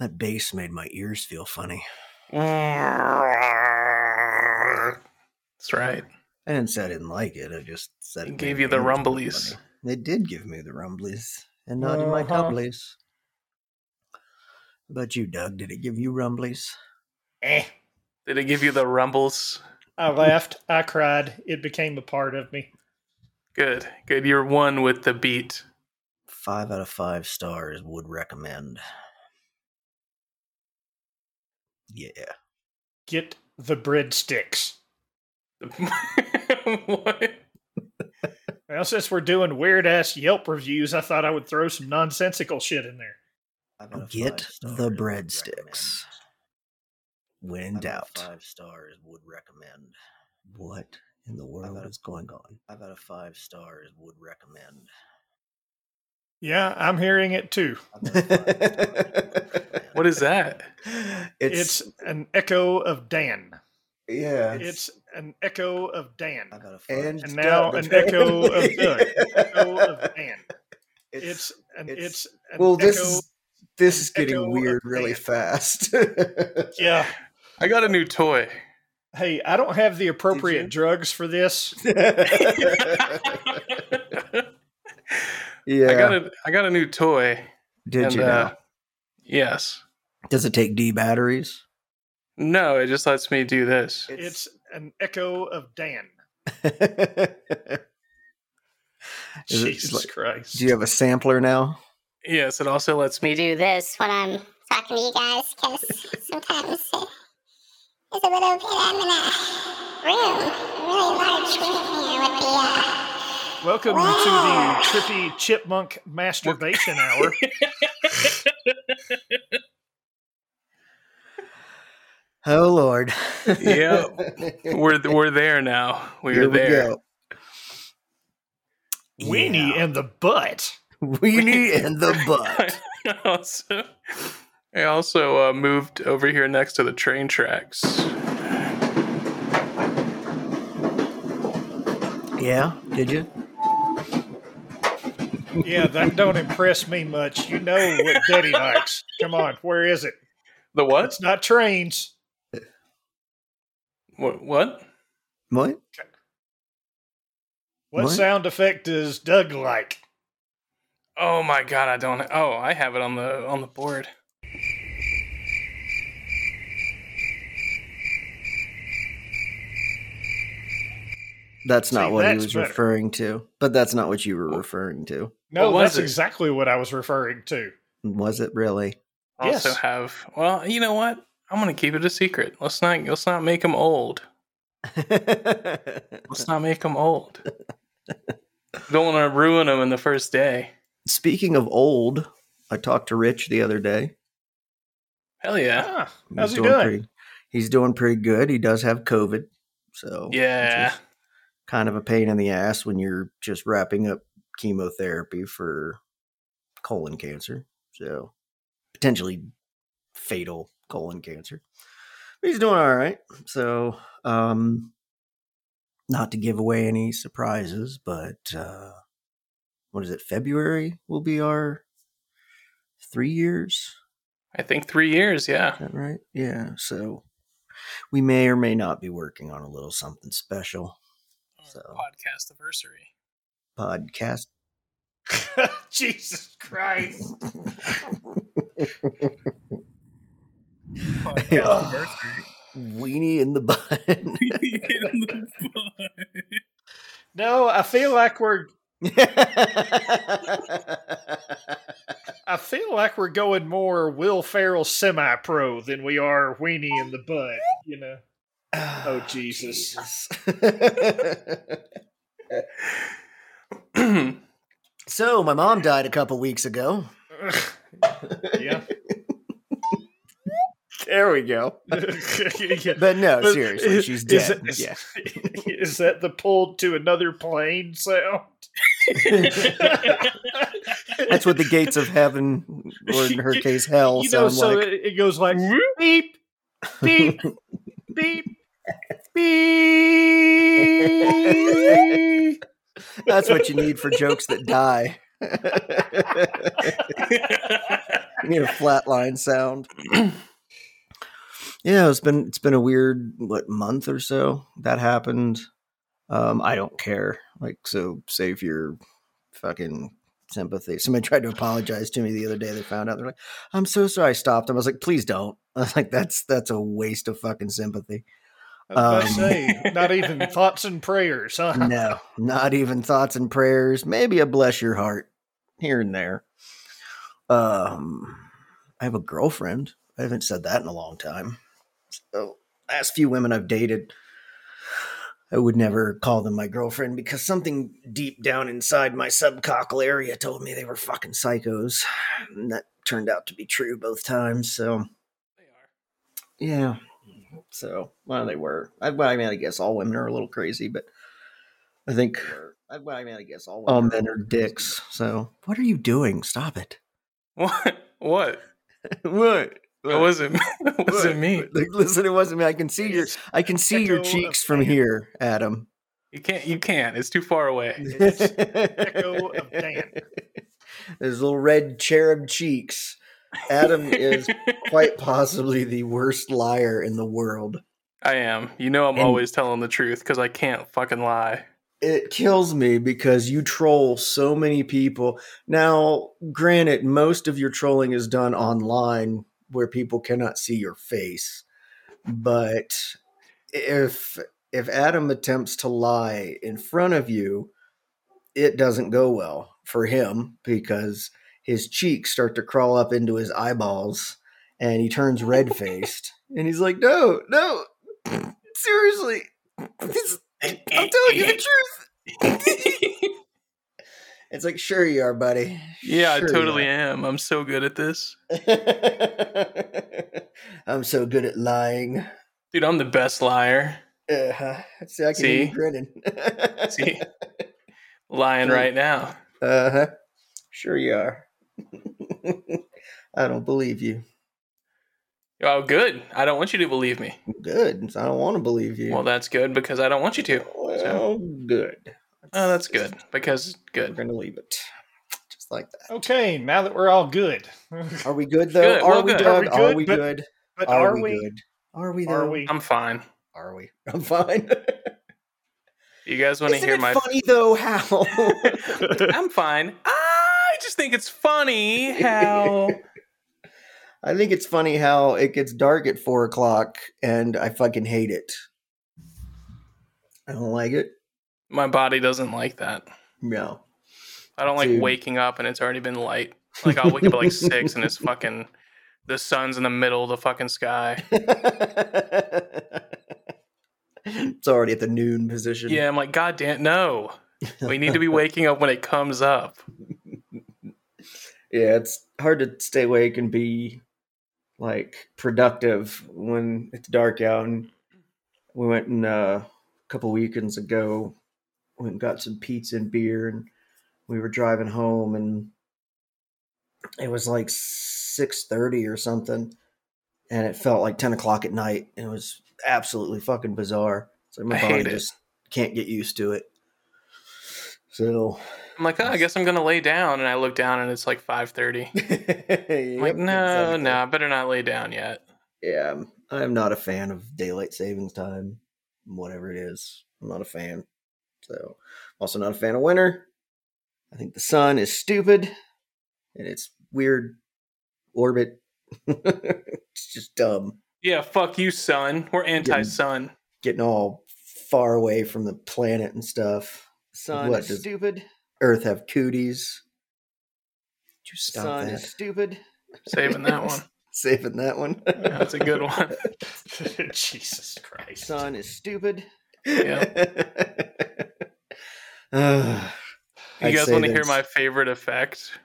That bass made my ears feel funny. That's right. I didn't say I didn't like it. I just said It it gave you the my ears rumblies. They did give me the rumblies, and not in my Uh-huh. tumblies. How about you, Doug? Did it give you rumblies? Eh. Did it give you the rumbles? I laughed. I cried. It became a part of me. Good. Good. You're one with the beat. Five out of five stars would recommend. Yeah. Get the breadsticks. what? Well, since we're doing weird ass Yelp reviews, I thought I would throw some nonsensical shit in there. Five out of Get the breadsticks. When in out doubt. five stars would recommend. What in the world is going on? Five out of five stars would recommend. Yeah, I'm hearing it too. What is that? It's, an echo of Dan. yeah. It's an echo of Dan. Five out And now Doug. an echo of Doug. Echo of Dan. It's, It's an it's- it's, an well, this echo. is this is getting weird really Dan. fast. Yeah. I got a new toy. Hey, I don't have the appropriate drugs for this. Yeah. I got a I got a new toy. Did and, you? uh, yes. Does it take D batteries? No, it just lets me do this. It's an echo of Dan. Jesus like- Christ. Do you have a sampler now? Yes, it also lets me do this when I'm talking to you guys because sometimes it is a little bit. I'm in a room, a really large room here with the. Uh, Welcome to the trippy chipmunk masturbation hour. Oh Lord. Yeah. we're we're there now. We're Here we there. go. Weenie Yeah. in the butt. Weenie and the butt. I also, I also uh, moved over here next to the train tracks. Yeah, did you? Yeah, that don't impress me much. You know what Daddy likes. Come on, where is it? The what? It's not trains. What? What? What? What, What? sound effect does Doug like? Oh my god! I don't. Oh, I have it on the on the board. That's not See, what he was better. referring to. But that's not what you were referring to. No, that's it? exactly what I was referring to. Was it really? I Also Yes. have. Well, you know what? I'm gonna keep it a secret. Let's not. Let's not make him old. Let's not make him old. Don't want to ruin him in the first day. Speaking of old, I talked to Rich the other day. Hell yeah! Ah, He's how's he doing? Pretty, he's doing pretty good. He does have COVID, so Yeah. kind of a pain in the ass when you're just wrapping up chemotherapy for colon cancer. So potentially fatal colon cancer. But he's doing all right. So um not to give away any surprises, but uh what is it? February will be our three years. I think three years. Yeah. Right? Yeah. So we may or may not be working on a little something special. So Podcast anniversary. Podcast. Jesus Christ. Oh, weenie in the butt. No, I feel like we're I feel like we're going more Will Ferrell semi pro than we are weenie in the butt, you know. Oh, oh Jesus. so my mom died a couple weeks ago. yeah. There we go. Yeah. But no, But seriously, is- she's dead. is- yeah. Is that the pulled to another plane sound? That's what the gates of heaven, or in her case, hell, you know, so like. it it goes like beep, beep, beep, beep. That's what you need for jokes that die. You need a flatline sound. yeah, it's been it's been a weird what month or so that happened. Um, I don't care. Like, so save your fucking sympathy. Somebody tried to apologize to me the other day. They found out they're like, "I'm so sorry." I stopped them. I was like, "Please don't." I was like, "That's that's a waste of fucking sympathy." I was about to Um, say, not even thoughts and prayers, huh? no, not even thoughts and prayers. Maybe a bless your heart here and there. Um, I have a girlfriend. I haven't said that in a long time. So, last few women I've dated, I would never call them my girlfriend because something deep down inside my subcockle area told me they were fucking psychos. And that turned out to be true both times. So, yeah. So, well, they were. I, well, I mean, I guess all women are a little crazy, but I think. I, well, I mean, I guess all, all men um, are dicks. So, what are you doing? Stop it. What? What? what? It wasn't. It wasn't me. Like, listen, it wasn't me. I can see your. I can see your Echo of cheeks from Dan. here, Adam. You can't. You can't. It's too far away. Echo of Dan. There's little red cherub cheeks. Adam is quite possibly the worst liar in the world. I am. You know, I'm And- always telling the truth because I can't fucking lie. It kills me because you troll so many people. Now, granted, most of your trolling is done online where people cannot see your face. But if if Adam attempts to lie in front of you, it doesn't go well for him because his cheeks start to crawl up into his eyeballs and he turns red faced and he's like, No, no, seriously. This, I'm telling you the truth. it's like, sure you are, buddy. yeah, I Sure you totally am. I'm so good at this, I'm so good at lying. dude. I'm the best liar. Uh-huh. See, I can hear See? you grinning. See, lying right now. Uh huh. Sure you are. I don't believe you. Oh, good. I don't want you to believe me. Good. I don't want to believe you. Well, that's good because I don't want you to. Well, good. Oh, that's good because good. We're gonna leave it just like that. Okay, now that we're all good. Are we good though? Good, Are, well, we good. good? Are we Are good? we good? But Are, are, we, we? good? Are we? Are we? I'm fine. Are we? I'm fine. You guys want to hear it my? funny though? How? I'm fine. I just think it's funny how. I think it's funny how it gets dark at four o'clock, and I fucking hate it. I don't like it. My body doesn't like that. No. I don't like Dude. waking up and it's already been light. Like I'll wake up at like six and it's fucking the sun's in the middle of the fucking sky. it's already at the noon position. Yeah, I'm like, God damn, no. We need to be waking up when it comes up. Yeah, it's hard to stay awake and be like productive when it's dark out. And we went and uh, a couple weekends ago, went and got some pizza and beer, and we were driving home, and it was like six thirty or something, and it felt like ten o'clock at night, and it was absolutely fucking bizarre. So my I body just can't get used to it. So I'm like, oh, I guess I'm gonna lay down, and I look down and it's like 5:30. I'm I'm like, no, no, I better not lay down yet. Yeah, I'm- not a fan of daylight savings time, whatever it is. I'm not a fan. So, also not a fan of winter. I think the sun is stupid and it's weird orbit. it's just dumb. Yeah, fuck you, sun. We're anti-sun. Getting all far away from the planet and stuff. Sun What is stupid. Earth have cooties. Would you stop Sun that? is stupid. Saving that one. Saving that one. That's a good one. Jesus Christ. Sun is stupid. Yeah. Uh, You I'd guys want to hear my favorite effect?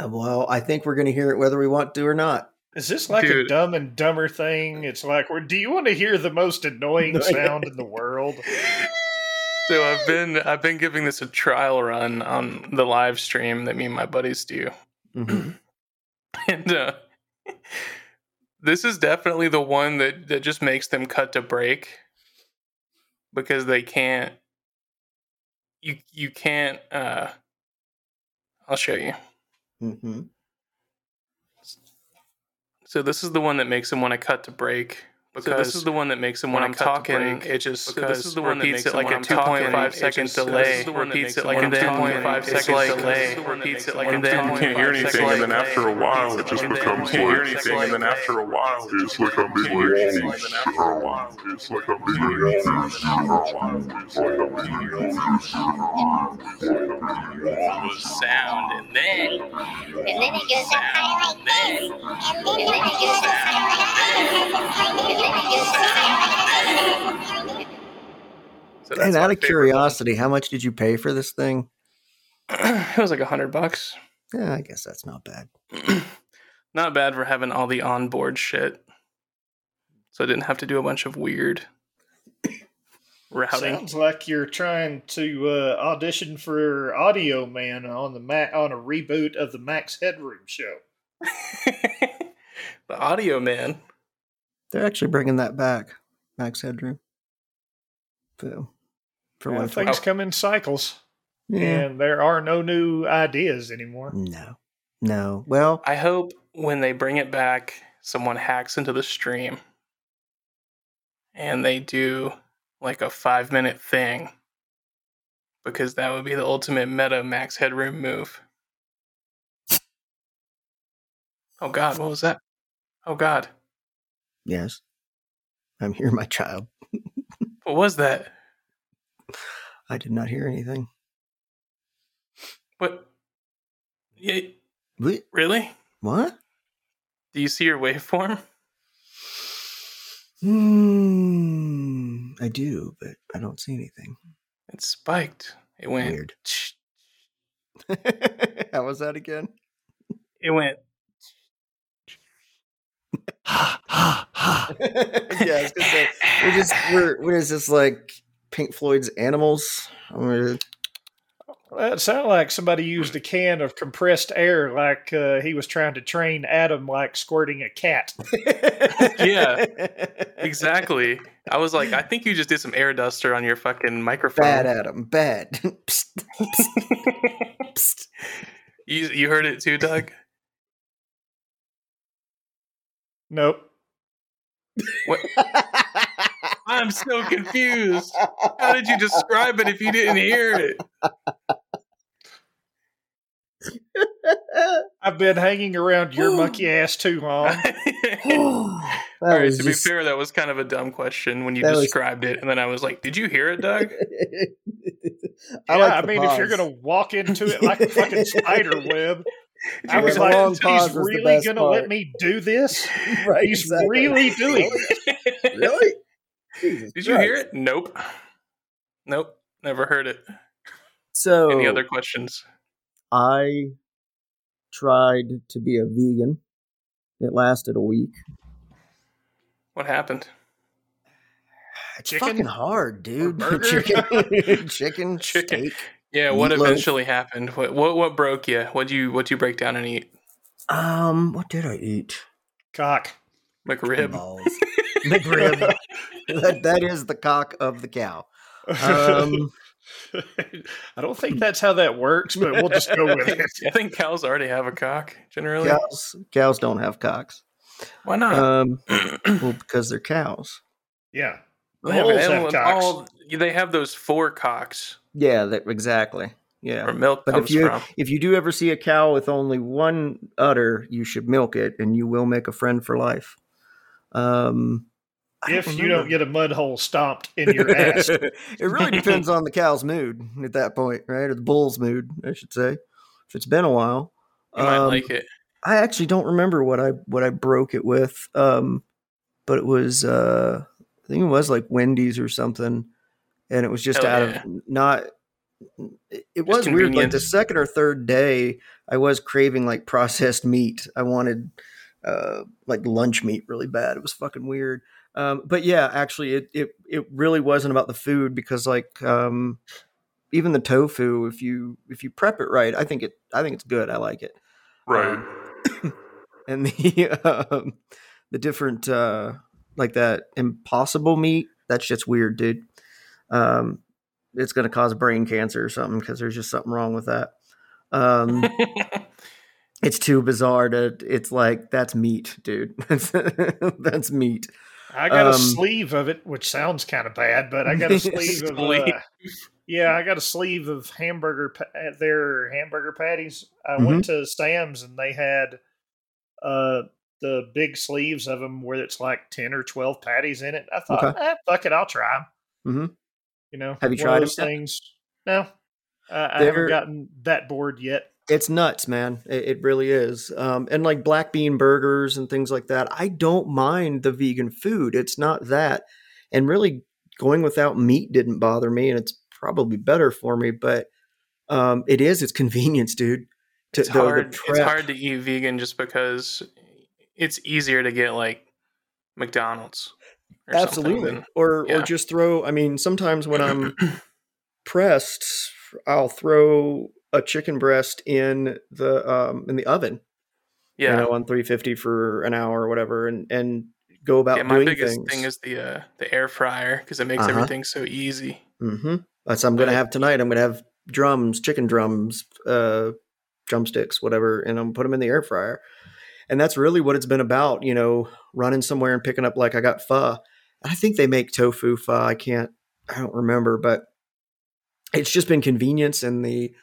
well, I think we're going to hear it whether we want to or not. Is this like Dude. a dumb and dumber thing? It's like, do you want to hear the most annoying sound in the world? So I've been I've been giving this a trial run on the live stream that me and my buddies do. Mhm. And uh, this is definitely the one that, that just makes them cut to break because they can't you you can't uh I'll show you. Mm-hmm. So this is the one that makes them want to cut to break. Because this is the one that makes him when I'm talking, it just because this is the one that repeats makes it like like a a 2.5 2.5 second second delay. delay. Repeats it Like like a a 2.5 2.5 second second delay. delay. Repeats it like And a then you 2.5 can't hear anything, second and then delay. after a while, it just And then becomes you can't hear like, anything, and then after a while, it's like a big wall. It's like a big wall. sound and then And then it goes up high like this. And then it goes up high like this. And then it goes up high like this. so that's And out of favorite curiosity, how much did you pay for this thing? it was like a hundred bucks. Yeah, I guess that's not bad. Not bad for having all the onboard shit. So I didn't have to do a bunch of weird routing. Sounds like you're trying to uh, audition for Audio Man on the Ma- on a reboot of the Max Headroom show. the audio man. They're actually bringing that back, Max Headroom. So, for Yeah, things come in cycles, yeah. and there are no new ideas anymore. No, no. Well, I hope when they bring it back, someone hacks into the stream and they do like a five minute thing because that would be the ultimate meta max headroom move. Oh god, what was that? Oh god, yes, I'm here, my child. what was that? I did not hear anything. What? Yeah, What? really? What? Do you see your waveform? Hmm. I do, but I don't see anything. It spiked. It went. Weird. How was that again? It went. yeah, I was gonna say we're just we're what is this like Pink Floyd's Animals? We're- Well, it sounded like somebody used a can of compressed air, like uh, he was trying to train Adam, like squirting a cat. Yeah. Exactly. I was like, I think you just did some air duster on your fucking microphone. Bad Adam, bad. Psst, psst. you you heard it too, Doug? Nope. What? I'm so confused. How did you describe it if you didn't hear it? I've been hanging around your monkey ass too long. All right. was To just- be fair, that was kind of a dumb question when you That was- described it, and then I was like, "Did you hear it, Doug?" I yeah, like I the mean, if you're gonna walk into it like a fucking spider web, I was like, long he's pause was the really best gonna part. let me do this? right, He's exactly. really doing it. really? Jesus Did you hear it? Nope. Nope. Never heard it. So Any other questions? I tried to be a vegan. It lasted a week. What happened? It's Chicken? fucking hard, dude. Chicken, chicken, Chicken. steak. Yeah, what Meatloaf. eventually happened? What what what broke you? What you what you break down and eat? Um, what did I eat? Cock. McRib. Balls. McRib. that, that is the cock of the cow. Um, I don't think that's how that works, but we'll just go with it. I think cows already have a cock. Generally, cows, cows don't have cocks. why not? Um, well, because they're cows. Yeah. They have, have cocks. all- they have those four cocks Yeah, that exactly. Yeah. where milk But comes if you from. if you do ever see a cow with only one udder, you should milk it, and you will make a friend for life. Um, I If you don't get a mud hole stomped in your ass. it really depends on the cow's mood at that point, right? Or the bull's mood, I should say. If it's been a while, You might Um, like it. I actually don't remember what I what I broke it with. Um, but it was uh, I think it was like Wendy's or something, and it was just Hell out yeah. of not. It, it was weird. Like the second or third day, I was craving like processed meat. I wanted uh, like lunch meat really bad. It was fucking weird. Um, but yeah, actually, it, it it really wasn't about the food because like um, even the tofu, if you if you prep it right, I think it I think it's good. I like it Right. and the um, the different uh, like that impossible meat. That shit's weird, dude. Um, it's gonna cause brain cancer or something because there's just something wrong with that. Um, it's too bizarre to. It's like that's meat, dude. that's meat. I got a Um, sleeve of it, which sounds kind of bad, but I got a sleeve of. Sleeve. Uh, yeah, I got a sleeve of hamburger. pa- Their hamburger patties. I Mm-hmm. went to Sam's and they had uh the big sleeves of them where it's like ten or twelve patties in it. I thought, Okay. eh, fuck it, I'll try them. Mhm. You know, Have you tried those yet? things? No, uh, I haven't gotten that bored yet. It's nuts, man. It, it really is. Um, and like black bean burgers and things like that. I don't mind the vegan food. It's not that. And really, going without meat didn't bother me, and it's probably better for me. But um, it is. It's convenience, dude. To, it's the- the. It's hard to eat vegan just because it's easier to get like McDonald's. or Absolutely. than- or or just throw. I mean, sometimes when I'm pressed, I'll throw a chicken breast in the um, in the oven. yeah. You know, on 350 for an hour or whatever, and and go about yeah, my biggest things. thing is the uh, the air fryer because it makes Uh-huh. everything so easy. Mm-hmm. That's I'm going to have tonight. I'm going to have drums, chicken drums, uh, drumsticks, whatever, and I'm put them in the air fryer. And that's really what it's been about. You know, running somewhere and picking up like I got pho. I think they make tofu pho. I can't. I don't remember, but it's just been convenience and the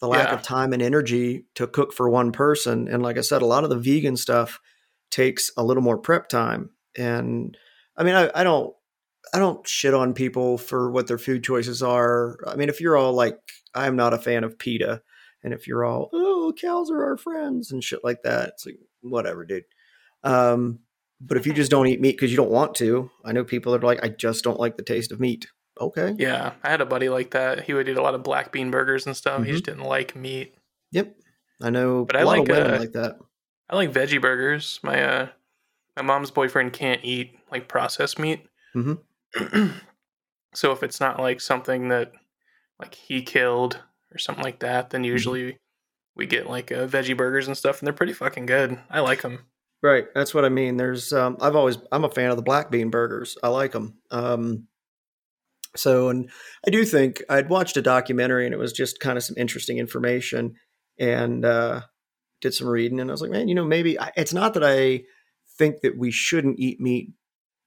the lack Yeah. of time and energy to cook for one person. And like I said, a lot of the vegan stuff takes a little more prep time. And I mean, I, I don't I don't shit on people for what their food choices are. I mean, if you're all like, I'm not a fan of PETA, and if you're all, oh, cows are our friends and shit like that, it's like, whatever, dude. Um, but if you just don't eat meat because you don't want to, I know people that are like, I just don't like the taste of meat. Okay. Yeah, I had a buddy like that. He would eat a lot of black bean burgers and stuff. He Mm-hmm. just didn't like meat. Yep. I know But I like, uh, like that. I like veggie burgers. My uh, my mom's boyfriend can't eat like processed meat. Mhm. so if it's not like something that like he killed or something like that, then Mm-hmm. usually we get like uh, veggie burgers and stuff, and they're pretty fucking good. I like them. Right. That's what I mean. There's, um, I've always, I'm a fan of the black bean burgers. I like them. Um, so, and I do think I'd watched a documentary and it was just kind of some interesting information and, uh, did some reading and I was like, man, you know, maybe I, it's not that I think that we shouldn't eat meat,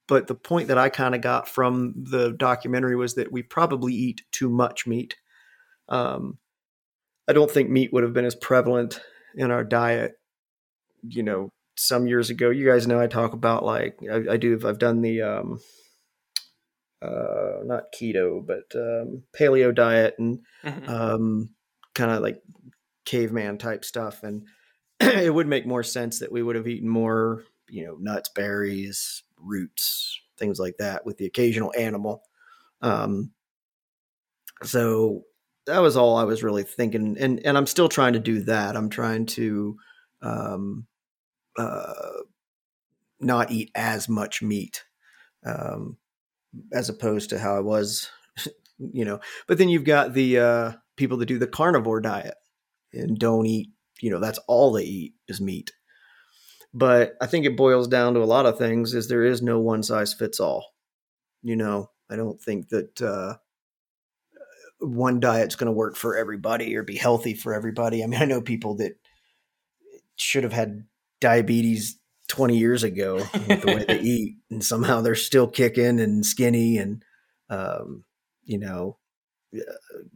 but the point that I kind of got from the documentary was that we probably eat too much meat. Um, I don't think meat would have been as prevalent in our diet, you know, some years ago. You guys know I talk about like I, I do. I've done the um, uh, not keto, but um, paleo diet and Mhm. um, kind of like caveman type stuff. And it would make more sense that we would have eaten more, you know, nuts, berries, roots, things like that, with the occasional animal. Um, so that was all I was really thinking, and and I'm still trying to do that. I'm trying to um, uh, not eat as much meat um, as opposed to how I was, you know. But then you've got the uh, people that do the carnivore diet and don't eat, you know, that's all they eat is meat. But I think it boils down to a lot of things is there is no one size fits all. You know, I don't think that uh, one diet's going to work for everybody or be healthy for everybody. I mean, I know people that should have had diabetes 20 years ago with the way they eat and somehow they're still kicking and skinny and um, you know uh,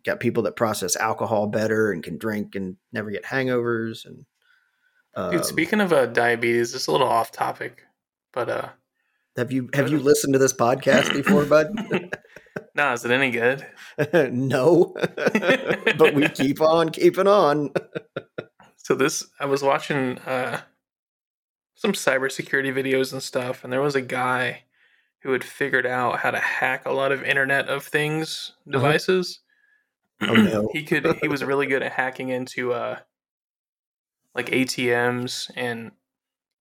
got people that process alcohol better and can drink and never get hangovers and um, Dude, speaking of uh, diabetes, is a little off topic, but uh, have you have you listened to this podcast before bud nah, is it any good? no but we keep on keeping on So this, I was watching uh, some cybersecurity videos and stuff, and there was a guy who had figured out how to hack a lot of Internet of Things devices. Oh, no. he could. He was really good at hacking into uh, like ATMs, and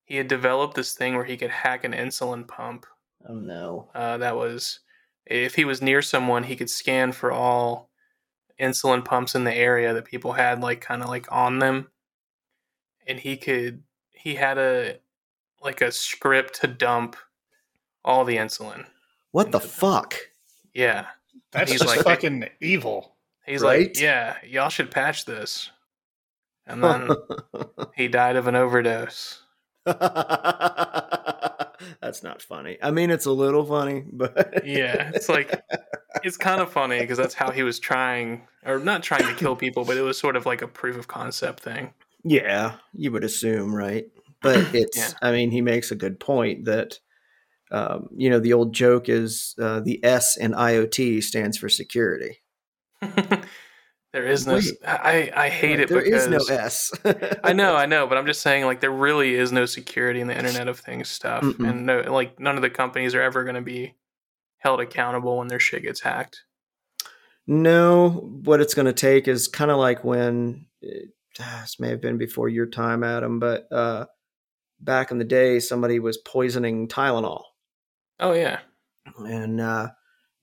he had developed this thing where he could hack an insulin pump. oh no Uh, that was if he was near someone, he could scan for all insulin pumps in the area that people had like kind of like on them, and he could he had a like a script to dump all the insulin. what the fuck Yeah, That's He's just like- fucking evil. he's Right? like, yeah, y'all should patch this. and then he died of an overdose. That's not funny. I mean, it's a little funny, but Yeah, it's like it's kind of funny because that's how he was trying, or not trying to kill people, but it was sort of like a proof of concept thing. yeah, you would assume, right? But it's, Yeah. I mean, he makes a good point that, um, you know, the old joke is uh, the S in IoT stands for security. there is no. Wait. I I hate it There because is no S. I know, I know, but I'm just saying, like, there really is no security in the Internet of Things stuff, Mm-mm. and no, like, none of the companies are ever going to be held accountable when their shit gets hacked. No, what it's going to take is kind of like when it, ah, this may have been before your time, Adam, but uh, back in the day, somebody was poisoning Tylenol, Oh yeah, and uh,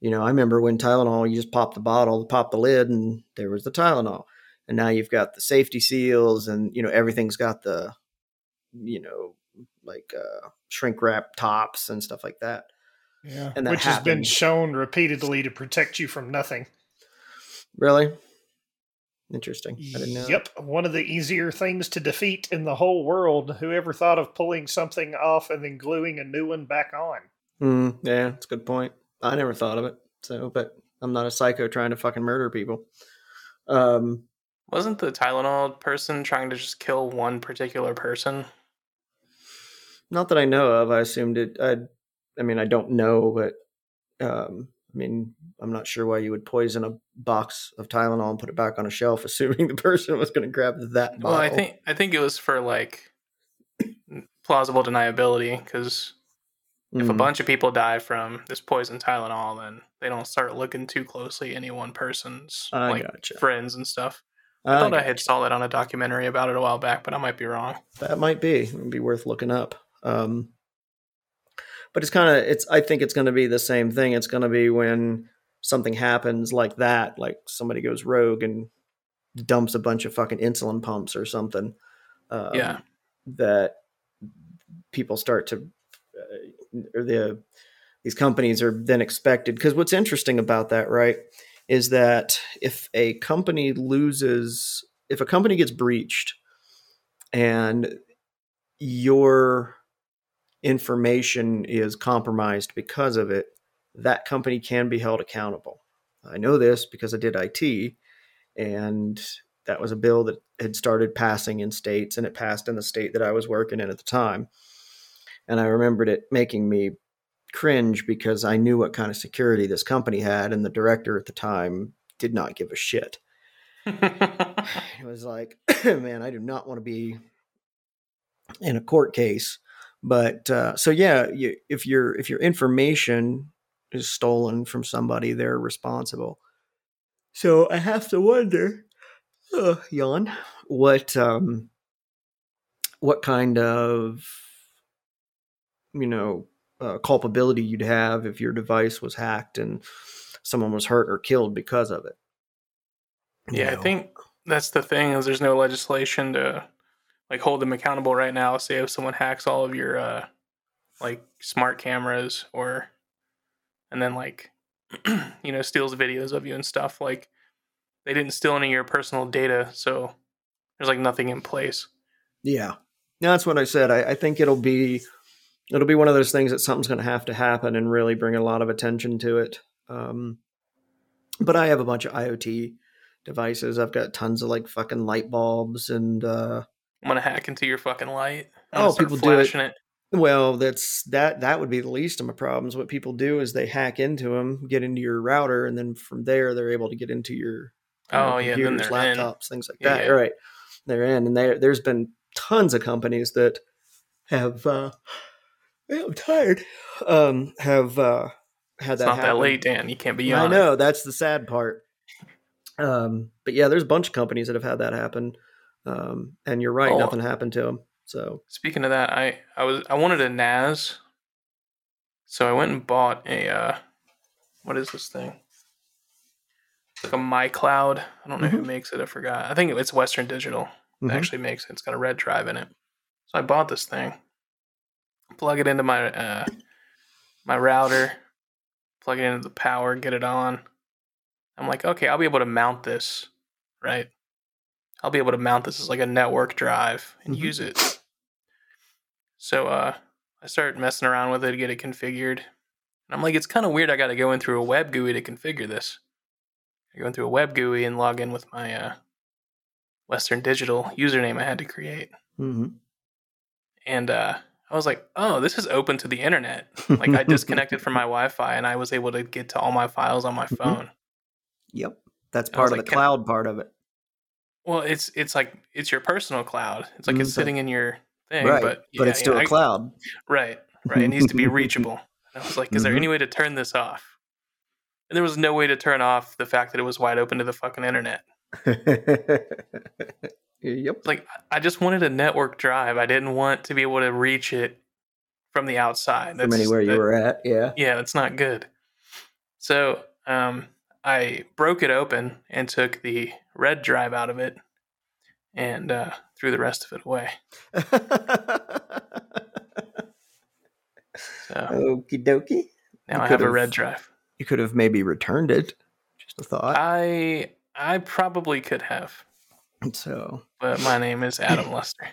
you know, I remember when Tylenol, you just pop the bottle, pop the lid, and there was the Tylenol, and now you've got the safety seals, and you know, everything's got the, you know, like uh, shrink wrap tops and stuff like that. Yeah. And that Which has been shown repeatedly to protect you from nothing. Really interesting. I didn't know. Yep. One of the easier things to defeat in the whole world. Whoever thought of pulling something off and then gluing a new one back on? Mm, yeah, that's a good point. I never thought of it. So, but I'm not a psycho trying to fucking murder people. Um, wasn't the Tylenol person trying to just kill one particular person? not that I know of. I assumed it. I, I mean, I don't know, but um, I mean, I'm not sure why you would poison a box of Tylenol and put it back on a shelf, assuming the person was going to grab that bottle. Well, I think I think it was for like plausible deniability because if a Mm, bunch of people die from this poison Tylenol, then they don't start looking too closely any one person's I like gotcha. friends and stuff. I thought I had saw that on a documentary about it a while back, but I might be wrong. That might be. It would be worth looking up. Um, but it's kind of it's. I think it's going to be the same thing. It's going to be when something happens like that, like somebody goes rogue and dumps a bunch of fucking insulin pumps or something. Um, Yeah. that people start to, or the these companies are then expected. Because what's interesting about that, right, is that if a company loses, if a company gets breached, and your information is compromised because of it, that company can be held accountable. I know this because I did IT, and that was a bill that had started passing in states, and it passed in the state that I was working in at the time. And I remembered it making me cringe because I knew what kind of security this company had, and the director at the time did not give a shit. It was like, man, I do not want to be in a court case. But uh, so yeah, you, if your if your information is stolen from somebody, they're responsible. So I have to wonder, uh, yawn, what um, what kind of you know uh, culpability you'd have if your device was hacked and someone was hurt or killed because of it. You yeah, I think that's the thing is there's no legislation to like hold them accountable right now. Say if someone hacks all of your uh like smart cameras or and then like you know steals videos of you and stuff like they didn't steal any of your personal data, so there's like nothing in place. Yeah, Yeah, that's what I said. I, I think it'll be it'll be one of those things that something's going to have to happen and really bring a lot of attention to it. Um, but I have a bunch of IoT devices. I've got tons of like fucking light bulbs and uh, I'm gonna hack into your fucking light. I'm Oh, people do it. flashing it. Well, that's that. That would be the least of my problems. What people do is they hack into them, get into your router, and then from there they're able to get into your you know, Oh, yeah, computers, they're in. laptops, things like that. yeah. Right, they're in, and there there's been tons of companies that have. uh I'm tired. Um, have uh had that. It's that not that late, Dan. You can't be I it. know that's the sad part. Um, but yeah, there's a bunch of companies that have had that happen. Um, and you're right, Oh. nothing happened to them. So Speaking of that, I I was I wanted a NAS, so I went and bought a uh, what is this thing? It's like a MyCloud. I don't know who makes it. I forgot. I think it's Western Digital. Mhm. actually makes it. It's got a red drive in it. So I bought this thing. Plug it into my uh, my router. Plug it into the power. Get it on. I'm like, okay, I'll be able to mount this, right? I'll be able to mount this as like a network drive and Mhm. use it. So uh, I started messing around with it to get it configured. And I'm like, it's kind of weird. I got to go in through a web GUI to configure this. I go in through a web GUI and log in with my uh, Western Digital username I had to create. hmm And uh, I was like, oh, this is open to the internet. Like I disconnected from my Wi-Fi and I was able to get to all my files on my Mhm. phone. Yep, that's part of like, the cloud part of it. Well, it's it's like it's your personal cloud. It's like Mm, it's sitting in your thing, right, but but it's still yeah, a I- cloud. Right, right. It needs to be reachable. And I was like, is there Mhm. any way to turn this off? And there was no way to turn off the fact that it was wide open to the fucking internet. yep. Like I just wanted a network drive. I didn't want to be able to reach it from the outside. From anywhere you that- were at, yeah. Yeah, that's not good. So um, I broke it open and took the red drive out of it and uh, threw the rest of it away. So Okie dokie. now you I have a red drive. You could have maybe returned it. Just a thought. I I probably could have, so. but my name is Adam Lester.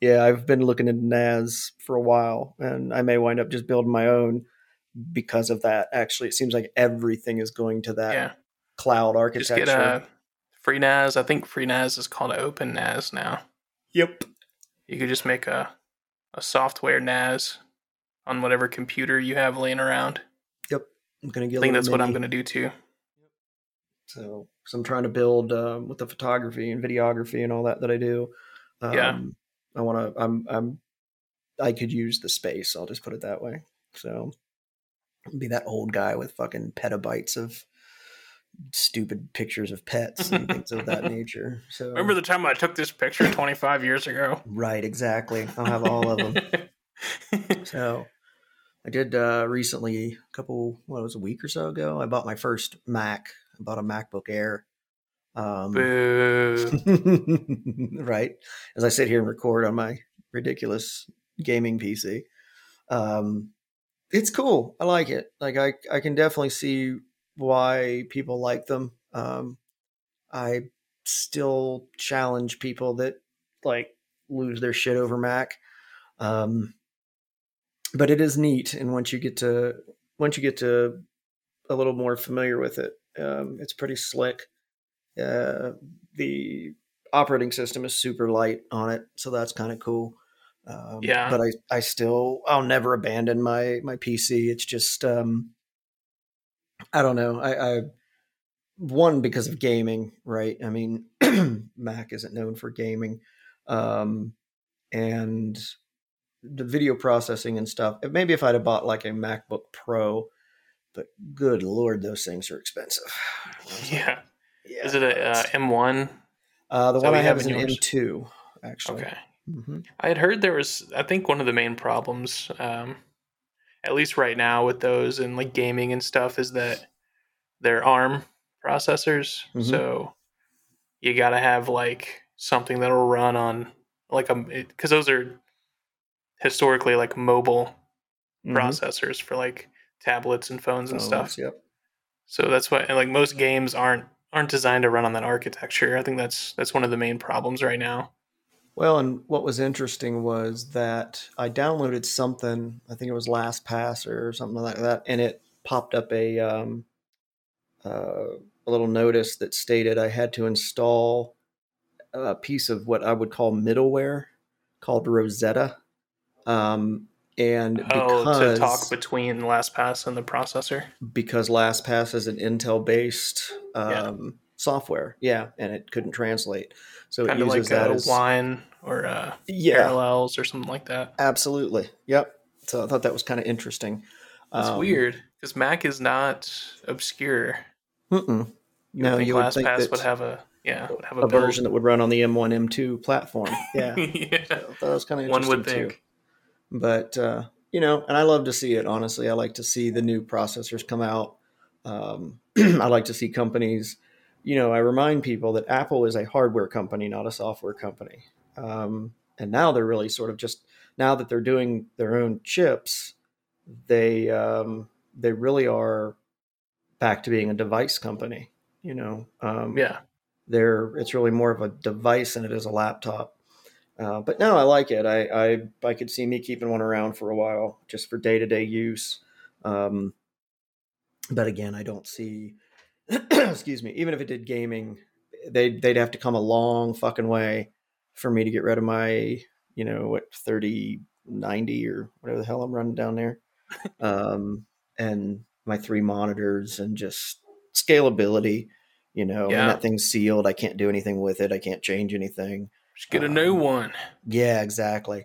yeah, I've been looking into NAS for a while, and I may wind up just building my own because of that. Actually, it seems like everything is going to that Yeah, cloud just architecture. get a free NAS. I think free NAS is called Open NAS now. yep. You could just make a a software NAS on whatever computer you have laying around. Yep. I'm gonna get. I think that's what I'm to do too. So, so I'm trying to build um, with the photography and videography and all that that I do. Um, Yeah. I want to. I'm. I'm. I could use the space. I'll just put it that way. So, be that old guy with fucking petabytes of stupid pictures of pets and things of that nature. So, Remember the time I took this picture 25 years ago? right? Exactly. I'll have all of them. So I did uh, recently, a couple, what was a week or so ago, I bought my first Mac. I bought a MacBook Air. Um, Boo. right. As I sit here and record on my ridiculous gaming PC. Um, it's cool. I like it. Like I, I can definitely see why people like them. Um, I still challenge people that like lose their shit over Mac. Um, but it is neat, and once you get to once you get to a little more familiar with it, um, it's pretty slick. Uh, the operating system is super light on it, so that's kind of cool. Um, Yeah. but I, I still, I'll never abandon my my PC. It's just, um, I don't know. I, I one because of gaming, right? I mean, Mac isn't known for gaming, um, and the video processing and stuff. Maybe if I'd have bought like a MacBook Pro, but good lord, those things are expensive. yeah. Yeah, Is it a uh, M1? uh, the is one I have is an yours? M2, actually. Okay. hmm I had heard there was, I think one of the main problems, um, at least right now with those and like gaming and stuff, is that they're ARM processors. Mhm. So you got to have like something that'll run on like a, because those are historically like mobile Mm-hmm. processors for like tablets and phones and stuff. Yep. So that's why, and like most games aren't aren't designed to run on that architecture. I think that's that's one of the main problems right now. Well, and what was interesting was that I downloaded something. I think it was LastPass or something like that, and it popped up a um, uh, a little notice that stated I had to install a piece of what I would call middleware called Rosetta. Um, and Oh, to talk between LastPass and the processor. because LastPass is an Intel based um, Yeah. software, yeah, and it couldn't translate, so it Kind of uses like that a as wine or uh, yeah, parallels or something like that. Absolutely. Yep. So I thought that was kind of interesting. That's Um, weird because Mac is not obscure. Mm-mm. You No, would think you would think LastPass that would have a yeah would have a, a version that would run on the M1, M2 platform. Yeah. yeah, so that was kind of one would too. But uh, you know, and I love to see it. Honestly, I like to see the new processors come out. Um, I like to see companies. You know, I remind people that Apple is a hardware company, not a software company. Um, and now they're really sort of just now that they're doing their own chips, they um, they really are back to being a device company. You know, um, Yeah, they're it's really more of a device than it is a laptop. Uh, but no, I like it. I, I I could see me keeping one around for a while just for day to day use. Um, but again, I don't see. excuse me. Even if it did gaming, they'd they'd have to come a long fucking way for me to get rid of my you know what 30 90 or whatever the hell I'm running down there. um, and my three monitors and just scalability. You know, Yeah. when that thing's sealed, I can't do anything with it. I can't change anything. Just get a new Um, one. Yeah, exactly.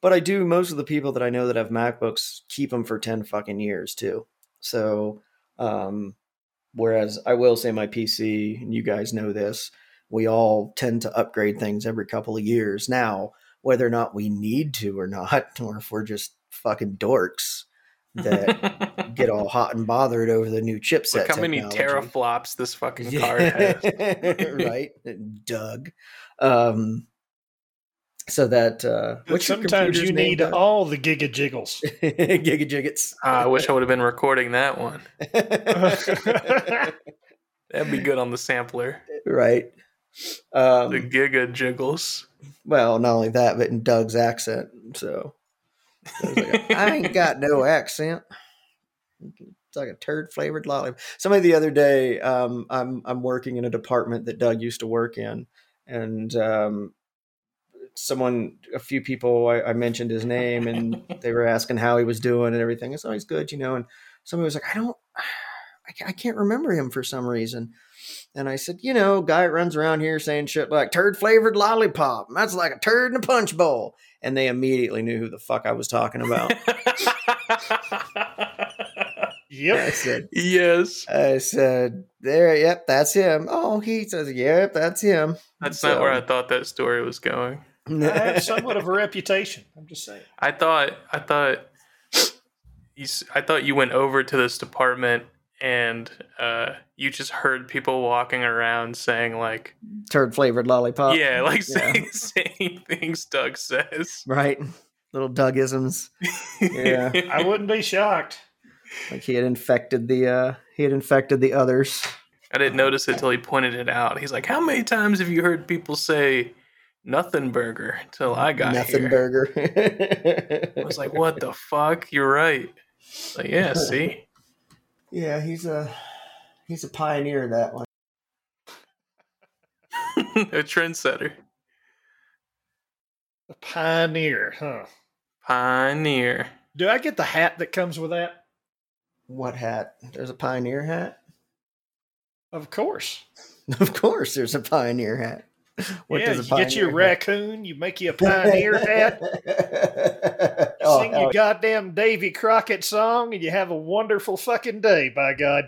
But I do. Most of the people that I know that have MacBooks keep them for ten fucking years too. So, um, whereas I will say my PC, and you guys know this, we all tend to upgrade things every couple of years now, whether or not we need to or not, or if we're just fucking dorks that get all hot and bothered over the new chipset. Look how many technology. teraflops this fucking card has. right, Doug. Um, so that uh, what's sometimes computer's you name, need Doug? all the giga jiggles. Giga Jiggets. Ah, I wish I would have been recording that one. That'd be good on the sampler. right. Um, The Giga Jiggles. well, not only that, but in Doug's accent. So I, like, I ain't got no accent. It's like a turd flavored lollipop. Somebody the other day, um, I'm I'm working in a department that Doug used to work in, and um, someone, a few people, I, I mentioned his name, and they were asking how he was doing and everything. It's always good, you know. And somebody was like, I don't, I can't, I can't remember him for some reason. And I said, you know, guy runs around here saying shit like turd flavored lollipop. That's like a turd in a punch bowl. And they immediately knew who the fuck I was talking about. Yep. I said, yes. I said, there, yep, that's him. Oh, he says, yep, that's him. That's So- not where I thought that story was going. I have somewhat of a reputation. I'm just saying. I thought I thought you s- I thought you went over to this department and uh, you just heard people walking around saying like turd flavored lollipop. yeah like yeah. saying, saying things Doug says. Right. Little Dougisms. Yeah. I wouldn't be shocked. Like he had infected the uh he had infected the others. I didn't notice it till he pointed it out. He's like, "How many times have you heard people say nothing burger till I got Nothing here?" burger. I was like, "What the fuck? You're right." Like, yeah, see, Yeah, he's a he's a pioneer of that one. a trendsetter, A pioneer, huh? pioneer. Do I get the hat that comes with that? What hat? There's a pioneer hat? Of course. Of course there's a pioneer hat. What yeah, does a you get you a pioneer hat- raccoon, you make you a pioneer hat, sing your goddamn Davy Crockett song, and you have a wonderful fucking day, by God.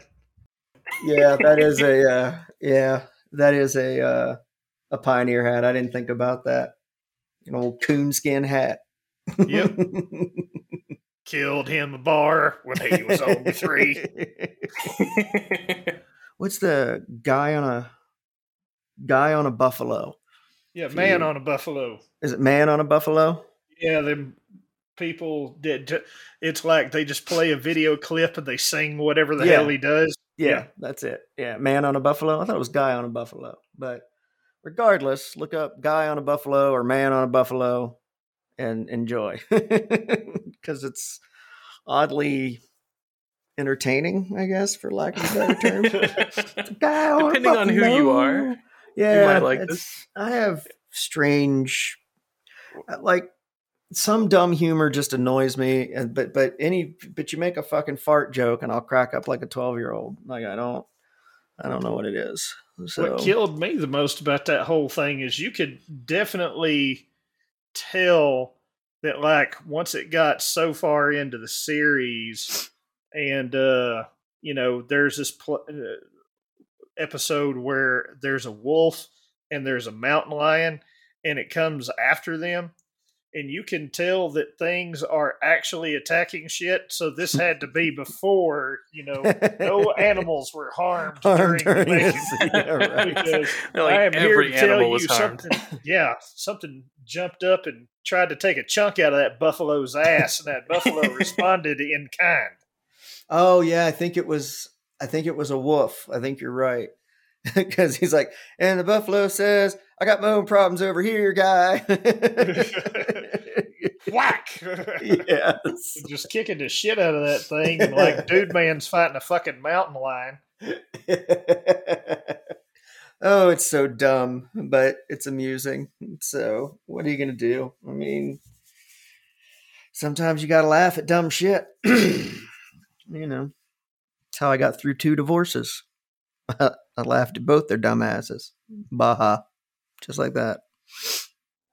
yeah, that is a uh, yeah, that is a uh, a pioneer hat. I didn't think about that. An old coonskin hat. Yep. Killed him a bar when he was only three. What's the guy on a guy on a buffalo? Yeah, man on a buffalo. Is it man on a buffalo? Yeah, people did. It's like they just play a video clip and they sing whatever the Yeah. hell he does. Yeah, Yeah. that's it. Yeah, man on a buffalo. I thought it was guy on a buffalo, but regardless, look up guy on a buffalo or man on a buffalo and enjoy because it's oddly entertaining, I guess, for lack of a better term. A guy on a Depending on who you are, yeah, might like. I have strange, like some dumb humor just annoys me, but but any but you make a fucking fart joke and I'll crack up like a twelve year old. Like I don't, I don't know what it is. So What killed me the most about that whole thing is you could definitely tell that like once it got so far into the series and uh you know there's this pl- uh, episode where there's a wolf and there's a mountain lion and it comes after them and you can tell that things are actually attacking shit so this had to be before you know no animals were harmed, Harmed during, the during making. this, yeah, right. Because like I am here every to tell animal you was harmed. something. Yeah, something jumped up and tried to take a chunk out of that buffalo's ass, and that buffalo responded in kind. Oh yeah, I think it was. I think it was a wolf. I think you're right. because he's like, and the buffalo says, "I got my own problems over here, guy." Whack! yes. Just kicking the shit out of that thing, and like dude man's fighting a fucking mountain lion. oh, it's so dumb, but it's amusing. So, what are you gonna do? I mean, sometimes you gotta laugh at dumb shit. you know, that's how I got through two divorces. I laughed at both their dumb asses. Baha. Just like that.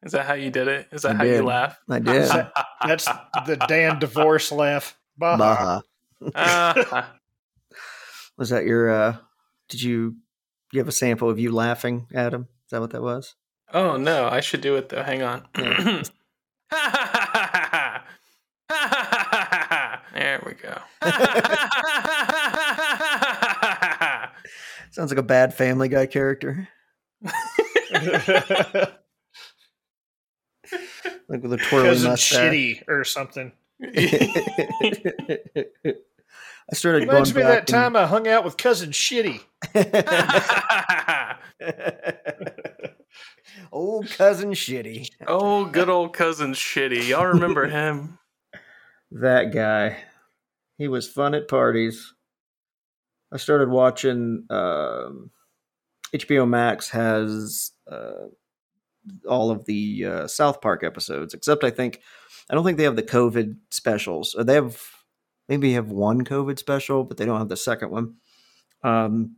Is that how you did it? Is that I how you laugh? I did. That's the Dan divorce laugh. Baha. Baha. Ah, Was that your uh did you you have a sample of you laughing, Adam? Is that what that was? oh no, I should do it though. Hang on. there we go. Sounds like a bad family guy character. Like with a twirly Cousin mustache. shitty or something. I started Reminds me going of that back time I hung out with cousin shitty. Old cousin shitty. oh, good old cousin Shitty. Y'all remember him? That guy. He was fun at parties. I started watching um, HBO Max has uh, all of the uh, South Park episodes, except I think I don't think they have the COVID specials. Or they have maybe have one COVID special, but they don't have the second one. Um,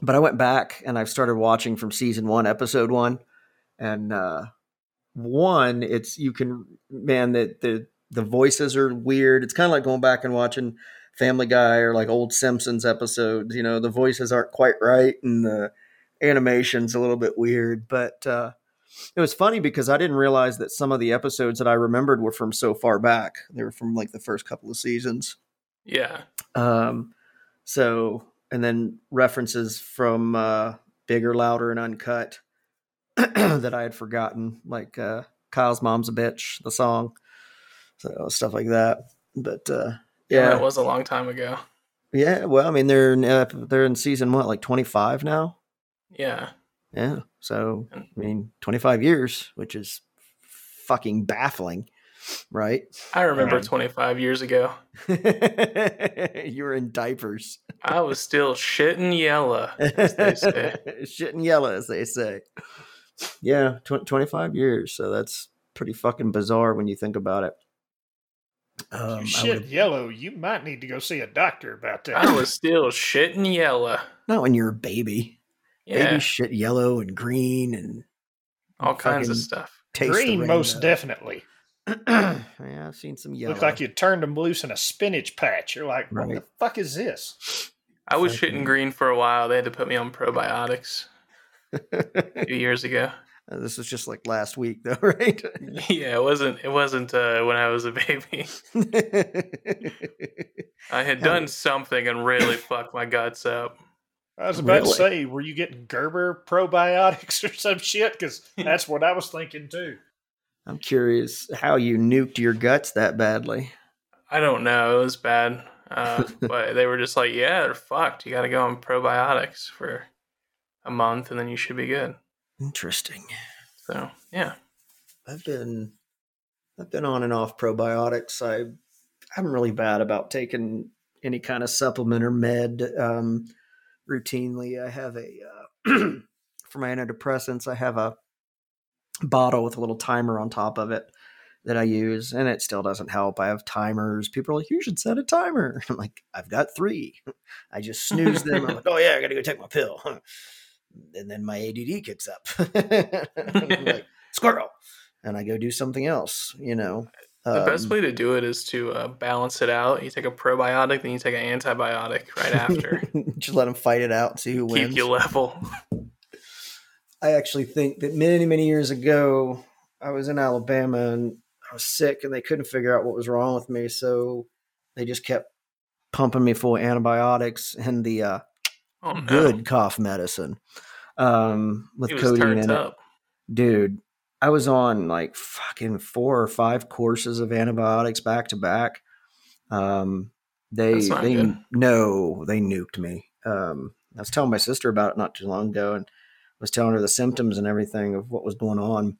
but I went back and I've started watching from season one, episode one, and uh, one, it's you can man that the the voices are weird. It's kind of like going back and watching Family Guy or like old Simpsons episodes. You know, the voices aren't quite right and the animation's a little bit weird. But uh, it was funny because I didn't realize that some of the episodes that I remembered were from so far back. They were from like the first couple of seasons. Yeah. Um, so and then references from uh, bigger, louder, and uncut that I had forgotten, like uh, Kyle's mom's a bitch, the song, so stuff like that. But uh, Yeah, yeah, that was a long time ago. yeah. Well, I mean, they're in, uh, they're in season what, like twenty five now. Yeah. Yeah. So I mean, twenty five years, which is fucking baffling, right? I remember Right. 25 years ago. you were in diapers. I was still shitting yellow, as they say. Shit and yellow, as they say. Yeah, tw- 25 years. So that's pretty fucking bizarre when you think about it. Um, you I shit would've- yellow. You might need to go see a doctor about that. I was still shitting yellow. not when you're a baby. Yeah. Baby shit yellow and green and all kinds of stuff. taste Green, most definitely. yeah, I've seen some yellow. Looked like you turned them loose in a spinach patch. You're like, what the fuck is this? I was shitting green for a while. They had to put me on probiotics a few years ago. Uh, this was just like last week, though, right? Yeah, it wasn't. It wasn't uh, when I was a baby. I had done something and really fucked my guts up. I was about Really? to say, were you getting Gerber probiotics or some shit? Because that's what I was thinking too. I'm curious how you nuked your guts that badly. I don't know. It was bad. Uh, but they were just like, yeah, they're fucked. You got to go on probiotics for a month and then you should be good. Interesting. So, yeah. I've been I've been on and off probiotics. I I'm really bad about taking any kind of supplement or med um, routinely. I have a uh, for my antidepressants. I have a bottle with a little timer on top of it that I use, and it still doesn't help. I have timers. People are like, "You should set a timer." I'm like, "I've got three. I just snooze them. I'm like, "Oh yeah, I got to go take my pill," and then my ADD kicks up. I'm like, squirrel and i go do something else you know The best Um, way to do it is to uh, balance it out. You take a probiotic, then you take an antibiotic right after. just let them fight it out see who Keep wins you level. i actually think that many many years ago i was in alabama and i was sick and they couldn't figure out what was wrong with me so they just kept pumping me full of antibiotics and the uh, Oh, no. good cough medicine um, with codeine in it dude i was on like fucking four or five courses of antibiotics back to back um they they good. no they nuked me um I was telling my sister about it not too long ago, and was telling her the symptoms and everything of what was going on.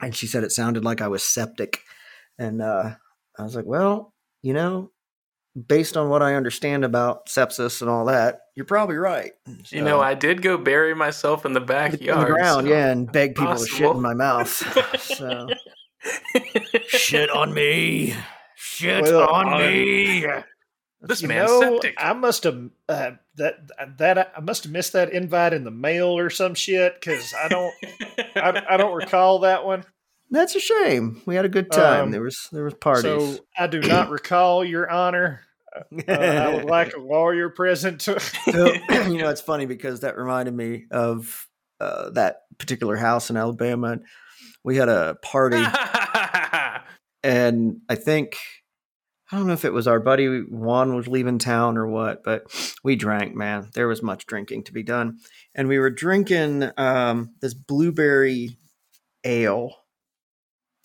And she said it sounded like I was septic. And uh, I was like, well, you know, based on what I understand about sepsis and all that, you're probably right. You know, I did go bury myself in the in backyard. the ground, so- yeah, and beg people to shit in my mouth. so shit on me, shit Well, on on- me. this You man's know, septic. I must have uh, that that I must have missed that invite in the mail or some shit because I don't I, I don't recall that one. That's a shame. We had a good time. Um, there was there was parties. So I do not recall, Your Honor. Uh, I would like a lawyer present. To, So, you know, it's funny because that reminded me of uh, that particular house in Alabama. We had a party, and I think I don't know if it was our buddy Juan was leaving town or what, but we drank. Man, there was much drinking to be done, and we were drinking um, this blueberry ale.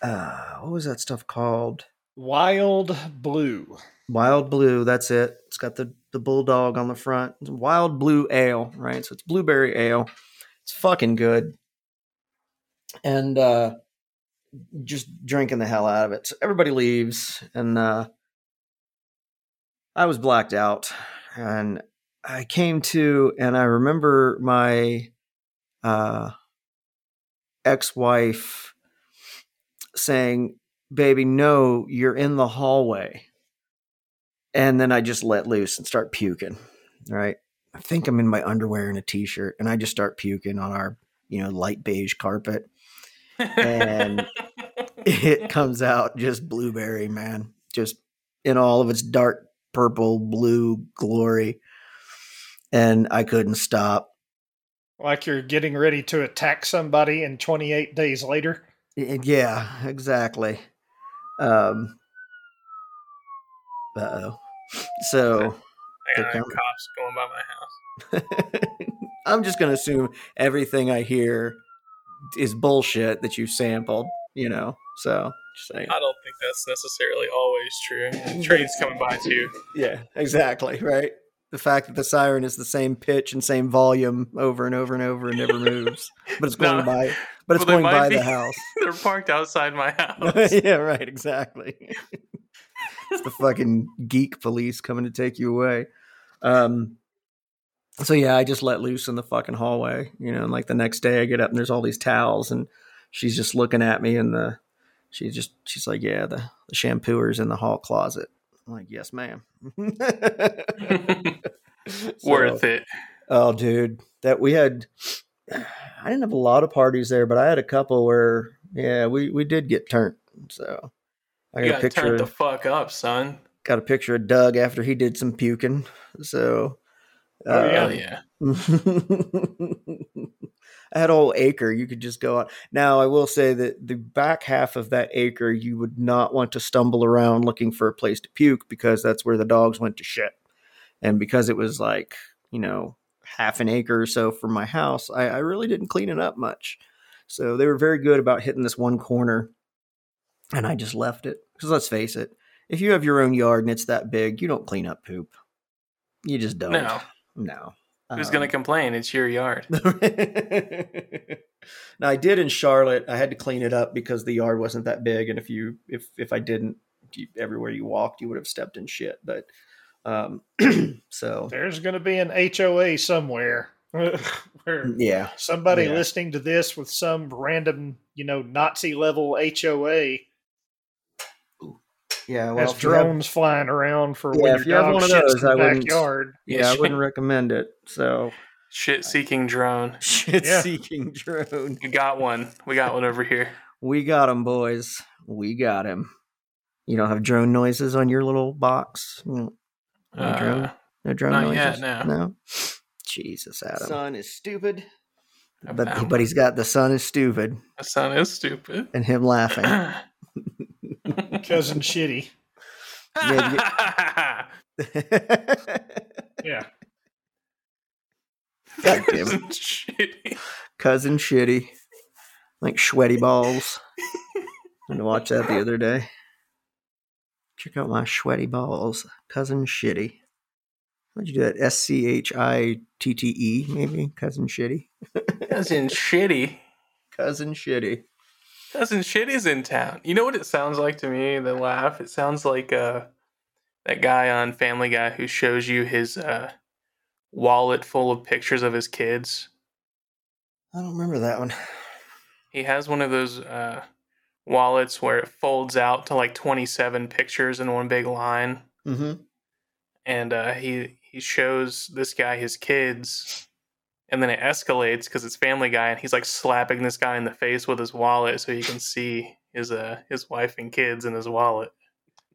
Uh, what was that stuff called? Wild Blue. Wild Blue, that's it. It's got the, the bulldog on the front. It's Wild Blue Ale, right? So it's blueberry ale. It's fucking good. And uh just drinking the hell out of it. So everybody leaves and uh I was blacked out and I came to and I remember my uh ex-wife saying, "Baby, no, you're in the hallway." and then I just let loose and start puking. Right. I think I'm in my underwear and a t-shirt, and I just start puking on our, you know, light beige carpet. And it comes out just blueberry, man, just in all of its dark purple, blue glory. And I couldn't stop. Like you're getting ready to attack somebody, and 28 days later. Y- Yeah, exactly. Um, uh oh. So I got cops going by my house. I'm just going to assume everything I hear is bullshit that you sampled, you know. So, just saying. I don't think that's necessarily always true. Trains coming by too. Yeah, exactly, right? The fact that the siren is the same pitch and same volume over and over and over and never moves, but it's going No. by but it's Well, going by might the house. They're parked outside my house. yeah, right, exactly. it's the fucking geek police coming to take you away. Um so yeah, I just let loose in the fucking hallway, you know, and like the next day I get up and there's all these towels and she's just looking at me and the she's just she's like, Yeah, the, the shampooer's in the hall closet. I'm like, Yes, ma'am. Worth it. Oh, dude, that we had. I didn't have a lot of parties there, but I had a couple where, yeah, we we did get turned. So I got a picture. turned the fuck up, son. got a picture of Doug after he did some puking. So, Oh. Hell yeah. Uh, I had whole acre. You could just go on. Now, I will say that the back half of that acre, you would not want to stumble around looking for a place to puke because that's where the dogs went to shit. And because it was like, you know, half an acre or so from my house, I, I really didn't clean it up much. So they were very good about hitting this one corner. And I just left it. Because let's face it, if you have your own yard and it's that big, you don't clean up poop. You just don't. No. No. Who's Um, gonna complain? It's your yard. now I did in Charlotte. I had to clean it up because the yard wasn't that big, and if you if if I didn't, you, everywhere you walked, you would have stepped in shit. But um, so There's going to be an HOA somewhere where yeah, somebody Yeah. listening to this with some random, you know, Nazi level HOA yeah. Well, has if you have- drones flying around for Yeah, when if your you have dog one of those, in I the wouldn't- backyard. yeah, I wouldn't recommend it. So Shit seeking drone. shit Yeah. seeking drone. We got one. We got one over here. We got him, boys. We got him. You don't have drone noises on your little box. No, no drone. Uh, No drone Not noises. yet, no. Jesus, Adam. Son is stupid. But but he's got the son is stupid my son is stupid. and him laughing. Cousin Shitty. Yeah, Yeah. God damn it. Shitty. Cousin shitty. Like sweaty balls. I had to watch that the other day. Check out my sweaty balls. Cousin shitty. How'd you do that? S C H I T T E, maybe? Cousin Shitty? Cousin Shitty. Cousin Shitty. Cousin is in town. You know what it sounds like to me? The laugh. It sounds like uh, that guy on Family Guy who shows you his uh, wallet full of pictures of his kids. I don't remember that one. He has one of those uh, wallets where it folds out to like 27 pictures in one big line. Mm-hmm. and uh, he he shows this guy his kids, and then it escalates because it's Family Guy, and he's like slapping this guy in the face with his wallet so you can see his uh his wife and kids in his wallet.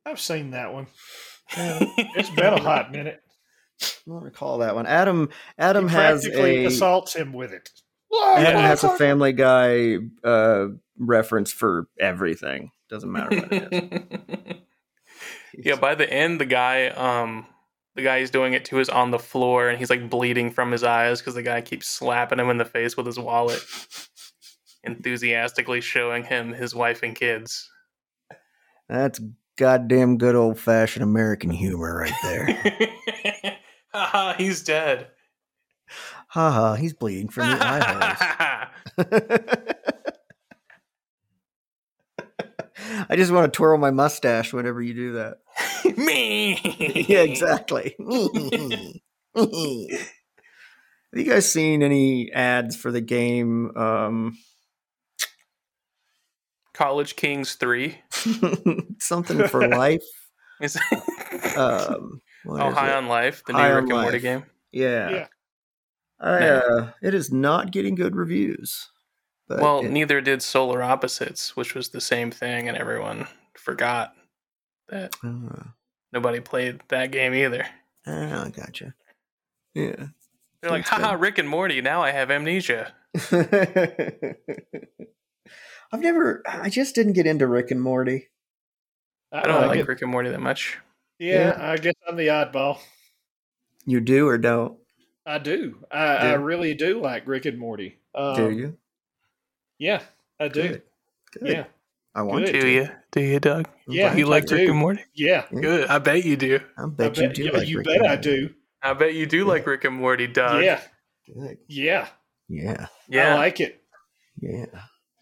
I've seen that one. It's been a hot minute. I don't recall that one. Adam Adam he has practically a assaults him with it. Adam has a Family Guy uh, reference for everything. Doesn't matter what it is. yeah, by the end, the guy um the guy he's doing it to is on the floor, and he's like bleeding from his eyes because the guy keeps slapping him in the face with his wallet, enthusiastically showing him his wife and kids. That's goddamn good old fashioned American humor right there. Haha, he's dead. Haha, he's bleeding from the eye holes. I just want to twirl my mustache whenever you do that. Me. yeah, exactly. Have you guys seen any ads for the game? Um, College Kings 3. something for life. Is Um, what Oh, is High it? on Life, the new High on Rick and Morty game. Yeah. Yeah. I, uh, it is not getting good reviews. But well, it- neither did Solar Opposites, which was the same thing, and everyone forgot that uh, nobody played that game either. ah, gotcha. Yeah. They're like, That's haha. Rick and Morty, now I have amnesia. I've never. I just didn't get into Rick and Morty. I don't like it. Rick and Morty that much. Yeah, I guess I'm the oddball. You do or don't? I do. I, I really do like Rick and Morty. Um, do you? Yeah, I do. Good. Good. Yeah, I want Good. you Do to. you? Do you, Doug? Yeah, glad You like I Rick do. and Morty? yeah. Yeah. Good. I bet you do. I I bet, bet, you do. yeah, like you Rick bet I do. I bet you do like Rick and Morty, Doug. Yeah, Good. yeah, Yeah. Yeah. I like it. Yeah.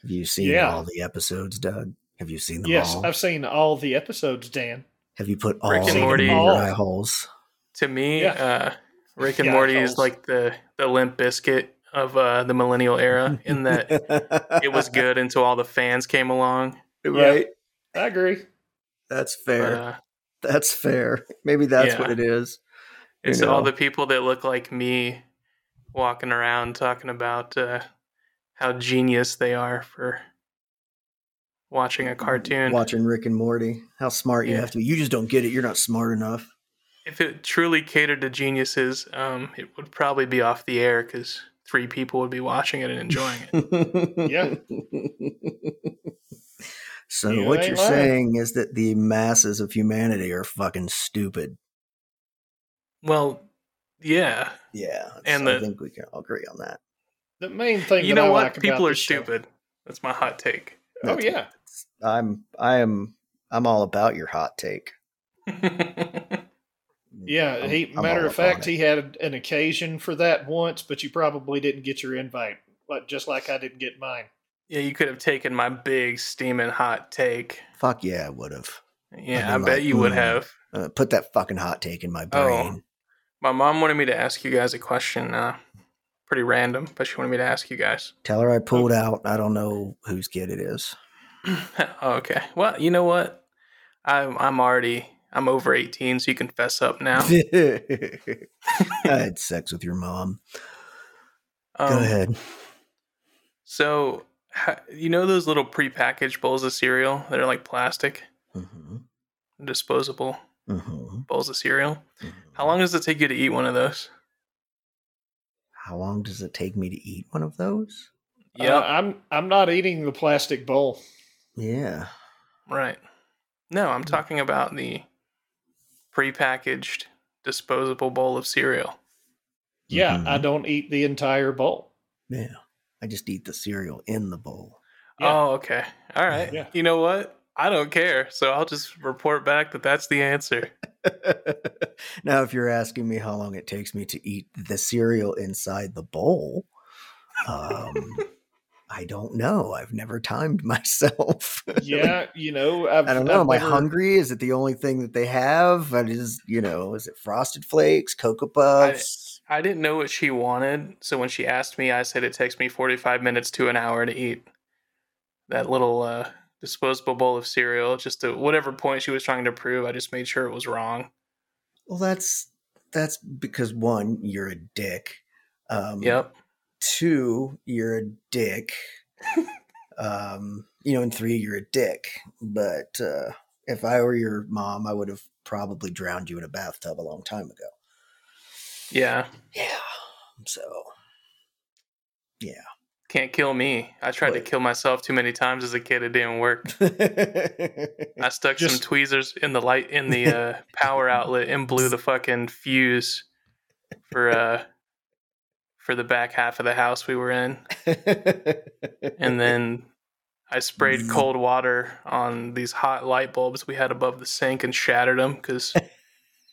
Have you seen Yeah. all the episodes, Doug? Have you seen them Yes, all? I've seen all the episodes, Dan. Have you put all Rick and Morty. in your All. eye holes? to me, Yeah. uh, Rick and Yeah, Morty is like the, the Limp Bizkit of uh, the millennial era in that it was good until all the fans came along. right? I agree. That's But, fair. uh, That's fair. Maybe that's Yeah. what it is. You It's all the people that look like me walking around talking about uh, how genius they are for watching a cartoon. Watching Rick and Morty. How smart you have to be. You just don't get it. You're not smart enough. If it truly catered to geniuses, um, it would probably be off the air because three people would be watching it and enjoying it. Yeah. so You what you're lying. saying is that the masses of humanity are fucking stupid. well, yeah. Yeah. And I the- think we can all agree on that. The main thing You that know I what? like People are this show- stupid. That's my hot take. Oh yeah, I'm I am I'm all about your hot take. yeah. I'm- he I'm matter of fact, he had an occasion for that once, but you probably didn't get your invite, but just like I didn't get mine. yeah, you could have taken my big steaming hot take. Fuck yeah, I would have. Yeah, I'd I be bet you would "Mm." have. Uh, put that fucking hot take in my Oh. brain. My mom wanted me to ask you guys a question. Uh, pretty random, but she wanted me to ask you guys. Tell her I pulled out. I don't know whose kid it is. oh, okay. Well, you know what? I'm I'm already I'm over 18, so you can fess up now. I had sex with your mom. Go Um, ahead. So, you know those little prepackaged bowls of cereal that are like plastic, hmm disposable hmm bowls of cereal? How long does it take you to eat one of those? How long does it take me to eat one of those? Yeah, Uh, I'm I'm not eating the plastic bowl. Yeah. Right. No, I'm talking about the prepackaged disposable bowl of cereal. Yeah, Mhm. I don't eat the entire bowl. Yeah. I just eat the cereal in the bowl. Yeah. Oh, okay. All right. Yeah. You know what? I don't care. So I'll just report back that that's the answer. now, if you're asking me how long it takes me to eat the cereal inside the bowl, um, I don't know. I've never timed myself. yeah, you know, I've, I don't know. I've Am I never- hungry? Is it the only thing that they have? It is, you know, is it Frosted Flakes, Cocoa Puffs? I didn't know what she wanted, so when she asked me, I said it takes me 45 minutes to an hour to eat that little uh, disposable bowl of cereal. Just to whatever point she was trying to prove, I just made sure it was wrong. Well, that's that's because one, you're a dick. Um, Yep. Two, you're a dick. um, you know, and three, you're a dick. But uh, if I were your mom, I would have probably drowned you in a bathtub a long time ago. Yeah. Yeah. So, yeah. Can't kill me. I tried to kill myself too many times as a kid. It didn't work. I stuck some tweezers in the light in the uh, power outlet and blew the fucking fuse for uh for the back half of the house we were in. And then I sprayed mm. cold water on these hot light bulbs we had above the sink and shattered them because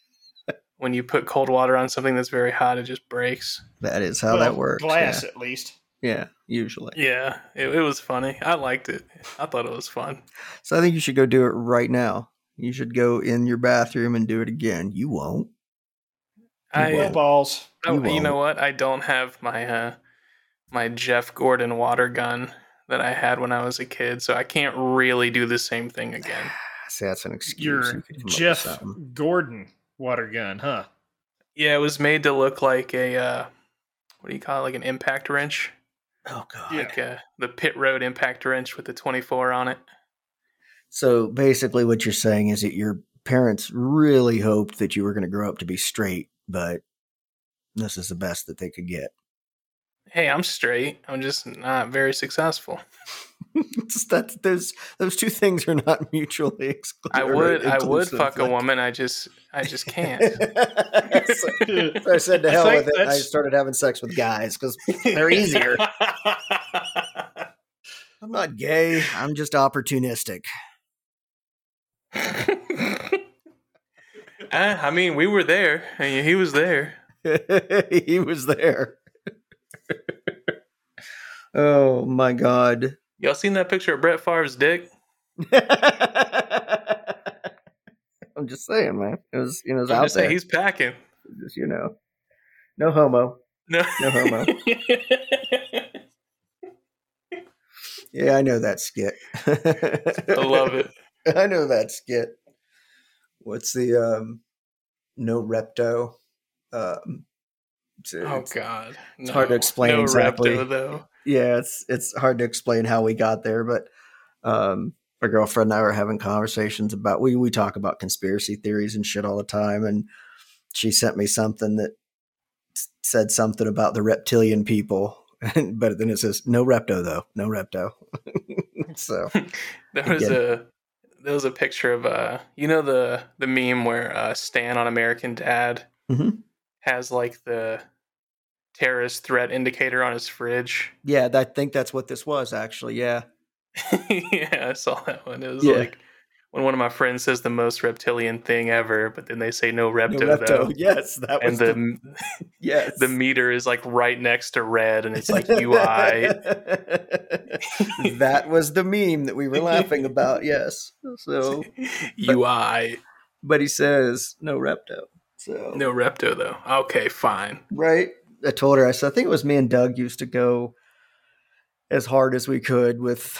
when you put cold water on something that's very hot, it just breaks. that is how well, that works. Glass, at least. Yeah. yeah, usually. Yeah, it, it was funny. I liked it. I thought it was fun. So I think you should go do it right now. You should go in your bathroom and do it again. You won't. I, Well, balls. You you, know what? I don't have my uh, my Jeff Gordon water gun that I had when I was a kid, so I can't really do the same thing again. See, that's an excuse. Your You could come up with Jeff. Gordon water gun, huh? Yeah, it was made to look like a uh, what do you call it? Like an impact wrench, Oh god. Like uh, the pit road impact wrench with the twenty four on it. So basically, what you're saying is that your parents really hoped that you were going to grow up to be straight, but this is the best that they could get. Hey, I'm straight. I'm just not very successful. It's that those those two things are not mutually exclusive. I would I would fuck a woman. I just I just can't. so, so I said to hell with it. I started having sex with guys because they're easier. I'm not gay. I'm just opportunistic. Uh, I mean, we were there. and He was there. he was there. oh my god. Y'all seen that picture of Brett Favre's dick? I'm just saying, man. It was, you know, it out there. he's packing. Just, you know, no homo. No, No homo. Yeah, I know that skit. I love it. I know that skit. What's the um no repto? Um Oh God, it's hard to explain No exactly. Repto, though. yeah, it's it's hard to explain how we got there, but um my girlfriend and I were having conversations about we we talk about conspiracy theories and shit all the time and she sent me something that said something about the reptilian people but then it says no repto though no repto so There was a there was a picture of uh you know the the meme where uh Stan on American Dad Mhm. has like the terrorist threat indicator on his fridge. yeah i think that's what this was actually yeah yeah, I saw that one. It was Yeah. like when one of my friends says the most reptilian thing ever, but then they say no no repto, repto though. yes that was And the the, yes the meter is like right next to red and it's like UI. that was the meme that we were laughing about yes so UI. but he says no repto so No repto though. Okay, fine. right i told her i said i think it was me and doug used to go as hard as we could with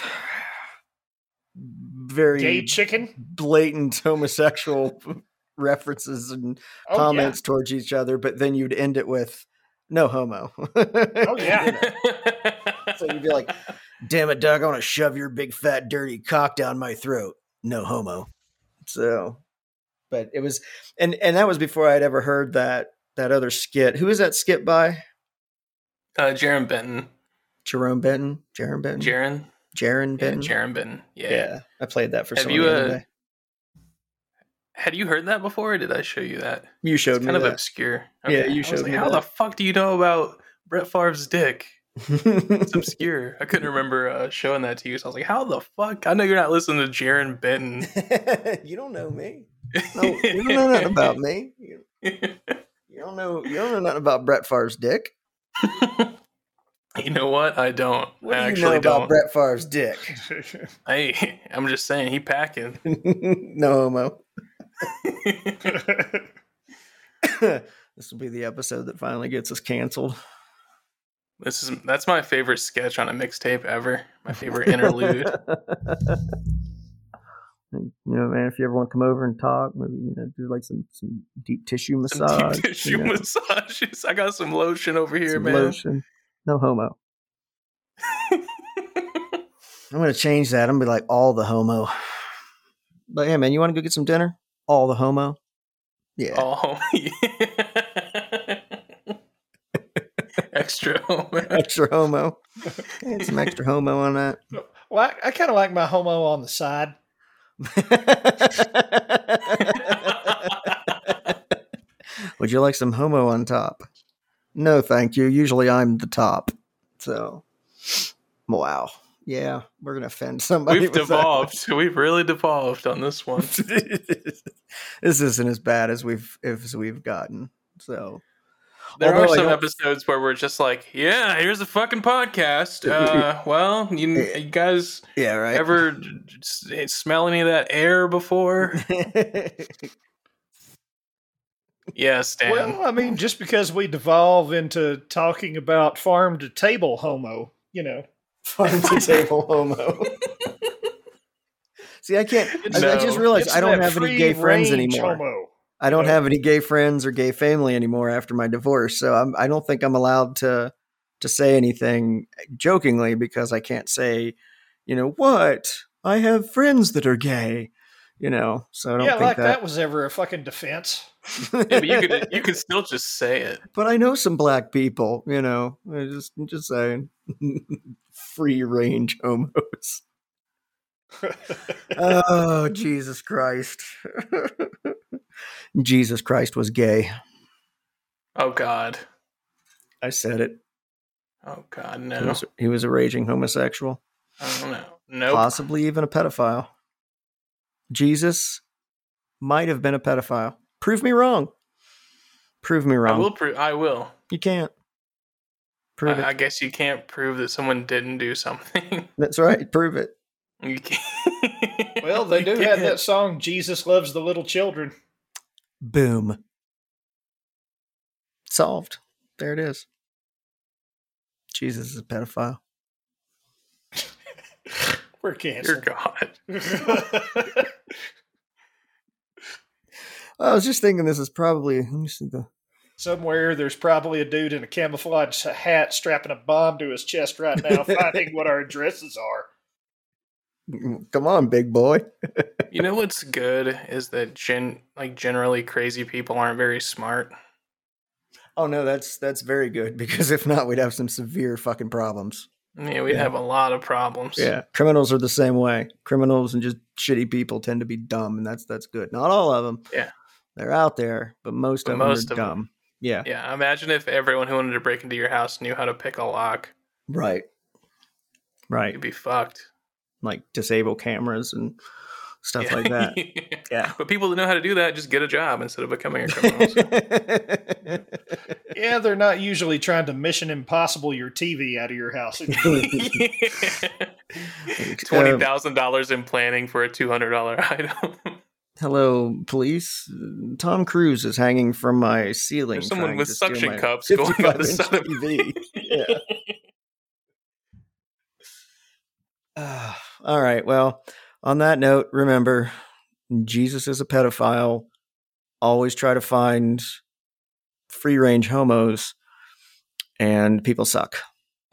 very Gay chicken? blatant homosexual references and Oh, comments towards each other but then you'd end it with no homo. Oh, yeah. so you'd be like damn it doug i want to shove your big fat dirty cock down my throat. No homo. So but it was and and that was before i'd ever heard that that other skit. Who is that skit by? Uh Jaron Benton. jerome benton? Jaron benton? Jaron? Jaron Yeah, benton Jaron Benton. Yeah. yeah. i played that for Have you, uh. Had you heard that before or did I show you that? you showed It's me kind of that. obscure. Yeah, you showed like, me How that. the fuck do you know about Brett Favre's dick? It's obscure. I couldn't remember uh, showing that to you. So I was like, how the fuck? I know you're not listening to Jaron Benton. you don't know me No, you don't know nothing about me. You, you don't know. You don't know nothing about Brett Favre's dick. you know what? I don't. What I do you actually know about don't. Brett Favre's dick? Hey, I'm just saying he packing. no homo. this will be the episode that finally gets us canceled. This is that's my favorite sketch on a mixtape ever. My favorite interlude. you know, man, if you ever want to come over and talk, maybe you know, do like some some deep tissue massage, deep tissue you know, massages. I got some lotion over here, some man. lotion. No homo. I'm gonna change that. I'm gonna be like all the homo. But yeah, man, you want to go get some dinner? All the homo. Yeah. oh, extra. homo. extra homo. Add some extra homo on that. well, I, I kind of like my homo on the side. Would you like some homo on top? No, thank you. Usually I'm the top. So, wow. Yeah, we're going to offend somebody. We've devolved. We've really devolved on this one. this isn't as bad as we've as we've gotten. So, There Although are some episodes where we're just like, "Yeah, here's a fucking podcast." Uh, well, you, you guys yeah, right. ever smell any of that air before? Yes, Dan. Well, I mean, just because we devolve into talking about farm to table homo, you know, farm to table homo. See, I can't. I, I just realized I don't have any gay friends anymore. Homo. I don't know? have any gay friends or gay family anymore after my divorce, so I'm, I don't think I'm allowed to to say anything jokingly because I can't say, you know, what I have friends that are gay, you know. So I don't Yeah, think like that. that. was ever a fucking defense. Yeah, but you could you could still just say it. but I know some black people, you know. I just I'm just saying, free range homos. oh Jesus Christ! Jesus Christ was gay. Oh God. I said it. Oh God, He no. was, he was a raging homosexual, I don't know. Nope. possibly even a pedophile. Jesus might have been a pedophile. Prove me wrong. Prove me I wrong. will prove. I will. You can't. Prove I, I guess you can't prove that someone didn't do something. That's right. Prove it. you can't. Well, they You do have that song, Jesus Loves the Little Children. Boom. Solved. There it is. Jesus is a pedophile. We're canceled. Dear canceled. God. I was just thinking this is probably let me see the Somewhere there's probably a dude in a camouflage hat strapping a bomb to his chest right now, finding what our addresses are. come on, big boy. You know what's good is that gen like generally crazy people aren't very smart. Oh no, that's that's very good because if not, we'd have some severe fucking problems. Yeah, we'd Yeah. have a lot of problems. Yeah, criminals are the same way. Criminals and just shitty people tend to be dumb, and that's that's good. Not all of them. Yeah. They're out there, but most But of most them of are 'em. dumb. Yeah, Yeah. Imagine if everyone who wanted to break into your house knew how to pick a lock. right, right. You'd be fucked. Like disable cameras and stuff Yeah. like that. Yeah. But people that know how to do that just get a job instead of becoming a criminal. Yeah, they're not usually trying to Mission Impossible your TV out of your house. Um, Twenty thousand dollars in planning for a two hundred dollar item. Hello, police. Tom Cruise is hanging from my ceiling. There's someone with suction cups going by the 55 side of- TV. yeah. Ah, all right. Well, on that note, remember, Jesus is a pedophile. Always try to find free range homos, and people suck.